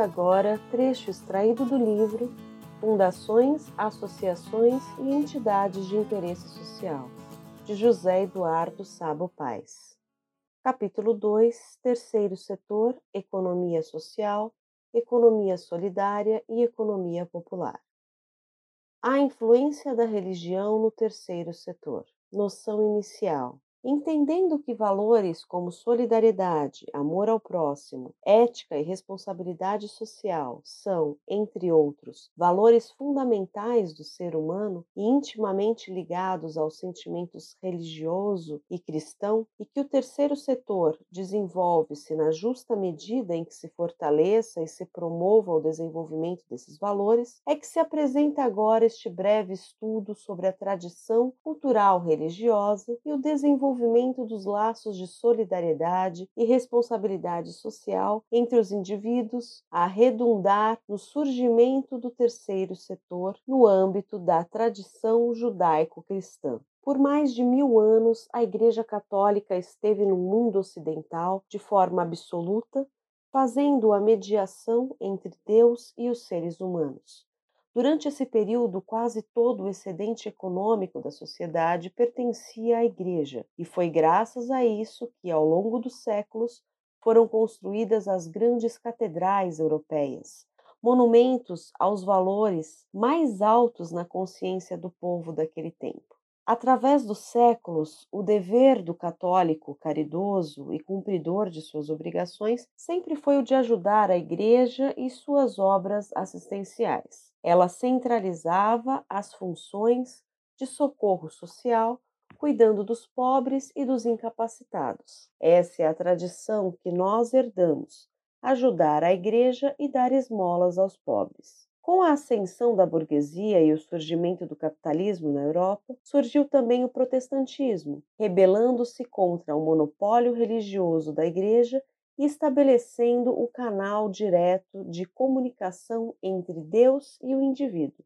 agora trecho extraído do livro Fundações, Associações e Entidades de Interesse Social, de José Eduardo Sabo Paz. Capítulo 2 Terceiro Setor Economia Social, Economia Solidária e Economia Popular. A influência da religião no terceiro setor. Noção inicial. Entendendo que valores como solidariedade, amor ao próximo, ética e responsabilidade social são, entre outros, valores fundamentais do ser humano e intimamente ligados aos sentimentos religioso e cristão, e que o terceiro setor desenvolve-se na justa medida em que se fortaleça e se promova o desenvolvimento desses valores, é que se apresenta agora este breve estudo sobre a tradição cultural religiosa e o desenvolvimento desenvolvimento dos laços de solidariedade e responsabilidade social entre os indivíduos, a redundar no surgimento do terceiro setor no âmbito da tradição judaico-cristã. Por mais de mil anos, a Igreja Católica esteve no mundo ocidental de forma absoluta, fazendo a mediação entre Deus e os seres humanos. Durante esse período, quase todo o excedente econômico da sociedade pertencia à Igreja, e foi graças a isso que, ao longo dos séculos, foram construídas as grandes catedrais europeias, monumentos aos valores mais altos na consciência do povo daquele tempo. Através dos séculos, o dever do católico caridoso e cumpridor de suas obrigações sempre foi o de ajudar a Igreja e suas obras assistenciais. Ela centralizava as funções de socorro social, cuidando dos pobres e dos incapacitados. Essa é a tradição que nós herdamos: ajudar a igreja e dar esmolas aos pobres. Com a ascensão da burguesia e o surgimento do capitalismo na Europa, surgiu também o protestantismo, rebelando-se contra o monopólio religioso da Igreja estabelecendo o canal direto de comunicação entre Deus e o indivíduo,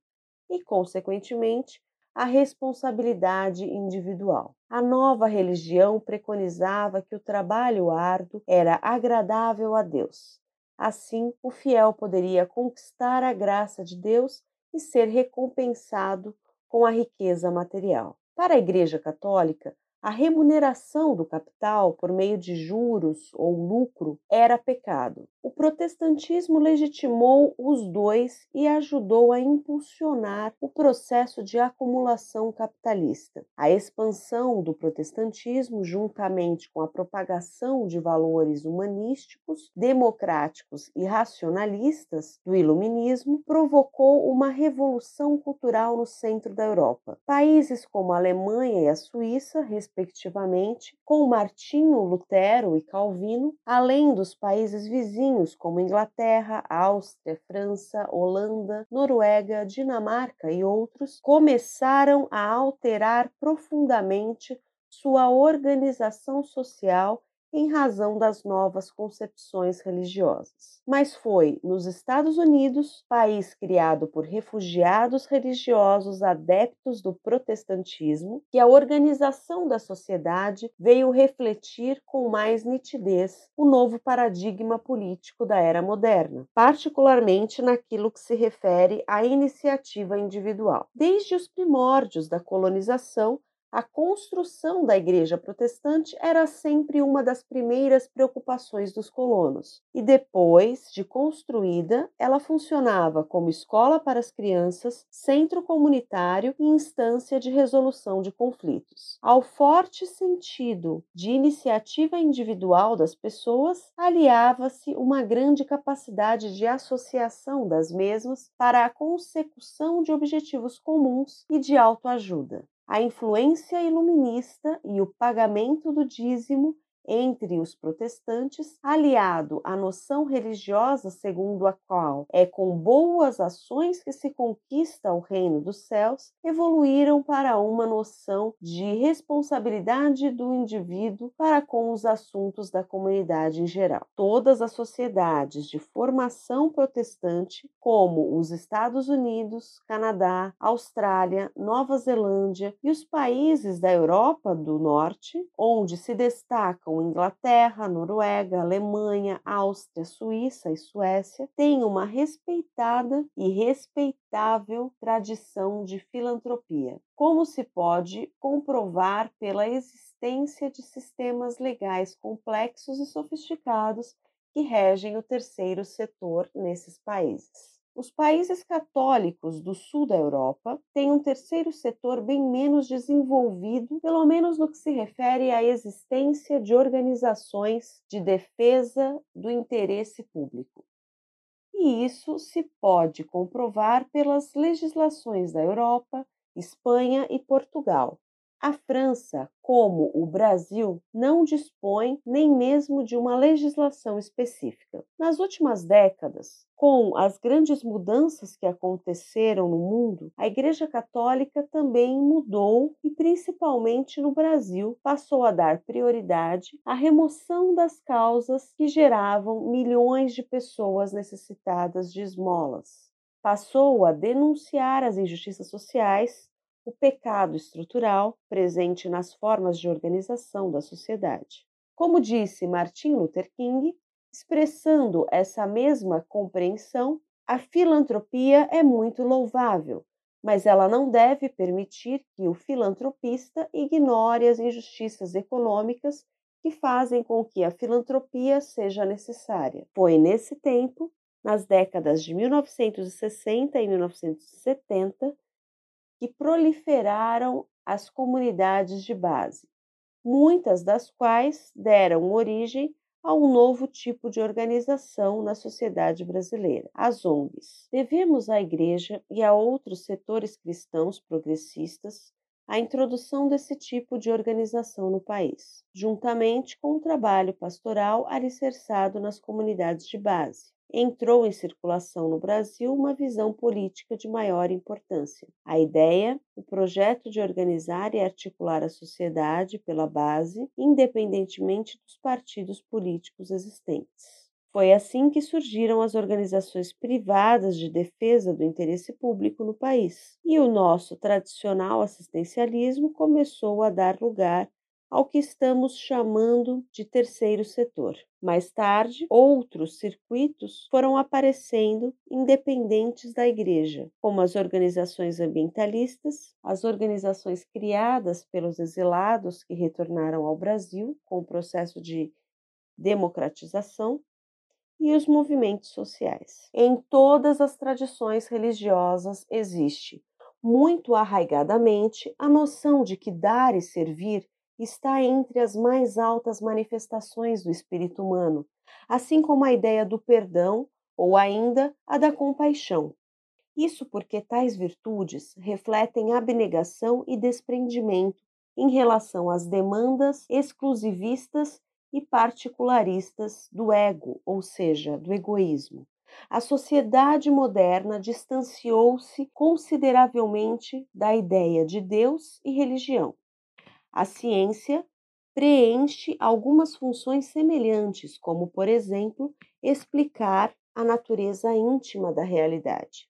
e, consequentemente, a responsabilidade individual. A nova religião preconizava que o trabalho árduo era agradável a Deus. Assim, o fiel poderia conquistar a graça de Deus e ser recompensado com a riqueza material. Para a Igreja Católica, a remuneração do capital por meio de juros ou lucro era pecado. O protestantismo legitimou os dois e ajudou a impulsionar o processo de acumulação capitalista. A expansão do protestantismo, juntamente com a propagação de valores humanísticos, democráticos e racionalistas do iluminismo, provocou uma revolução cultural no centro da Europa. Países como a Alemanha e a Suíça, respectivamente, com Martinho Lutero e Calvino, além dos países vizinhos como Inglaterra, Áustria, França, Holanda, Noruega, Dinamarca e outros, começaram a alterar profundamente sua organização social em razão das novas concepções religiosas. Mas foi nos Estados Unidos, país criado por refugiados religiosos adeptos do protestantismo, que a organização da sociedade veio refletir com mais nitidez o novo paradigma político da era moderna, particularmente naquilo que se refere à iniciativa individual. Desde os primórdios da colonização, a construção da igreja protestante era sempre uma das primeiras preocupações dos colonos. E depois de construída, ela funcionava como escola para as crianças, centro comunitário e instância de resolução de conflitos. Ao forte sentido de iniciativa individual das pessoas, aliava-se uma grande capacidade de associação das mesmas para a consecução de objetivos comuns e de autoajuda a influência iluminista e o pagamento do dízimo entre os protestantes, aliado à noção religiosa segundo a qual é com boas ações que se conquista o reino dos céus, evoluíram para uma noção de responsabilidade do indivíduo para com os assuntos da comunidade em geral. Todas as sociedades de formação protestante, como os Estados Unidos, Canadá, Austrália, Nova Zelândia e os países da Europa do Norte, onde se destacam como Inglaterra, Noruega, Alemanha, Áustria, Suíça e Suécia, têm uma respeitada e respeitável tradição de filantropia, como se pode comprovar pela existência de sistemas legais complexos e sofisticados que regem o terceiro setor nesses países. Os países católicos do sul da Europa têm um terceiro setor bem menos desenvolvido, pelo menos no que se refere à existência de organizações de defesa do interesse público. E isso se pode comprovar pelas legislações da Europa, Espanha e Portugal, a França, como o Brasil, não dispõe nem mesmo de uma legislação específica. Nas últimas décadas, com as grandes mudanças que aconteceram no mundo, a Igreja Católica também mudou e, principalmente no Brasil, passou a dar prioridade à remoção das causas que geravam milhões de pessoas necessitadas de esmolas. Passou a denunciar as injustiças sociais o pecado estrutural presente nas formas de organização da sociedade. Como disse Martin Luther King, expressando essa mesma compreensão, a filantropia é muito louvável, mas ela não deve permitir que o filantropista ignore as injustiças econômicas que fazem com que a filantropia seja necessária. Foi nesse tempo, nas décadas de 1960 e 1970, que proliferaram as comunidades de base, muitas das quais deram origem a um novo tipo de organização na sociedade brasileira, as ONGs. Devemos à Igreja e a outros setores cristãos progressistas a introdução desse tipo de organização no país, juntamente com o trabalho pastoral alicerçado nas comunidades de base entrou em circulação no Brasil uma visão política de maior importância. A ideia, o projeto de organizar e articular a sociedade pela base, independentemente dos partidos políticos existentes. Foi assim que surgiram as organizações privadas de defesa do interesse público no país, e o nosso tradicional assistencialismo começou a dar lugar ao que estamos chamando de terceiro setor. Mais tarde, outros circuitos foram aparecendo independentes da igreja, como as organizações ambientalistas, as organizações criadas pelos exilados que retornaram ao Brasil com o processo de democratização e os movimentos sociais. Em todas as tradições religiosas existe, muito arraigadamente, a noção de que dar e servir está entre as mais altas manifestações do espírito humano, assim como a ideia do perdão ou ainda a da compaixão. Isso porque tais virtudes refletem abnegação e desprendimento em relação às demandas exclusivistas e particularistas do ego, ou seja, do egoísmo. A sociedade moderna distanciou-se consideravelmente da ideia de Deus e religião a ciência preenche algumas funções semelhantes, como, por exemplo, explicar a natureza íntima da realidade.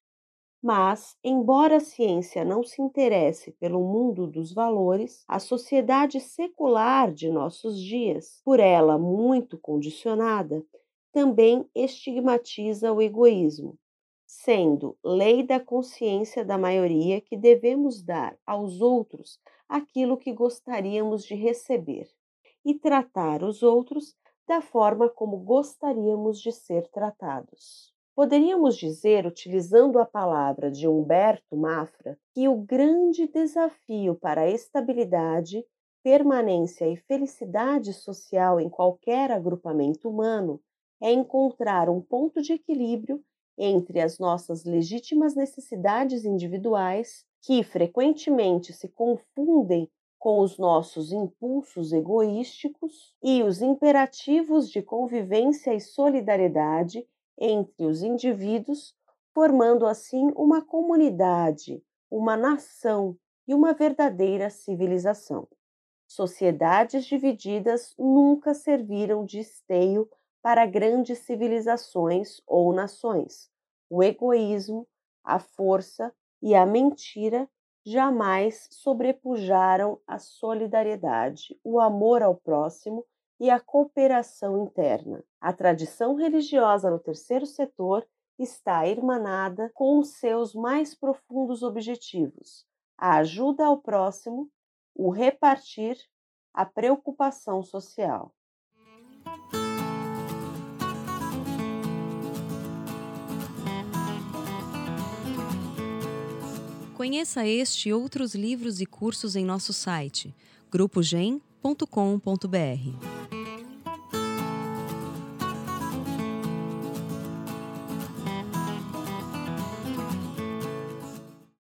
Mas, embora a ciência não se interesse pelo mundo dos valores, a sociedade secular de nossos dias, por ela muito condicionada, também estigmatiza o egoísmo, sendo lei da consciência da maioria que devemos dar aos outros aquilo que gostaríamos de receber e tratar os outros da forma como gostaríamos de ser tratados. Poderíamos dizer, utilizando a palavra de Humberto Mafra, que o grande desafio para a estabilidade, permanência e felicidade social em qualquer agrupamento humano é encontrar um ponto de equilíbrio entre as nossas legítimas necessidades individuais, que frequentemente se confundem com os nossos impulsos egoísticos, e os imperativos de convivência e solidariedade entre os indivíduos, formando assim uma comunidade, uma nação e uma verdadeira civilização. Sociedades divididas nunca serviram de esteio para grandes civilizações ou nações. O egoísmo, a força e a mentira jamais sobrepujaram a solidariedade, o amor ao próximo e a cooperação interna. A tradição religiosa no terceiro setor está irmanada com os seus mais profundos objetivos: a ajuda ao próximo, o repartir, a preocupação social. Conheça este e outros livros e cursos em nosso site grupogen.com.br.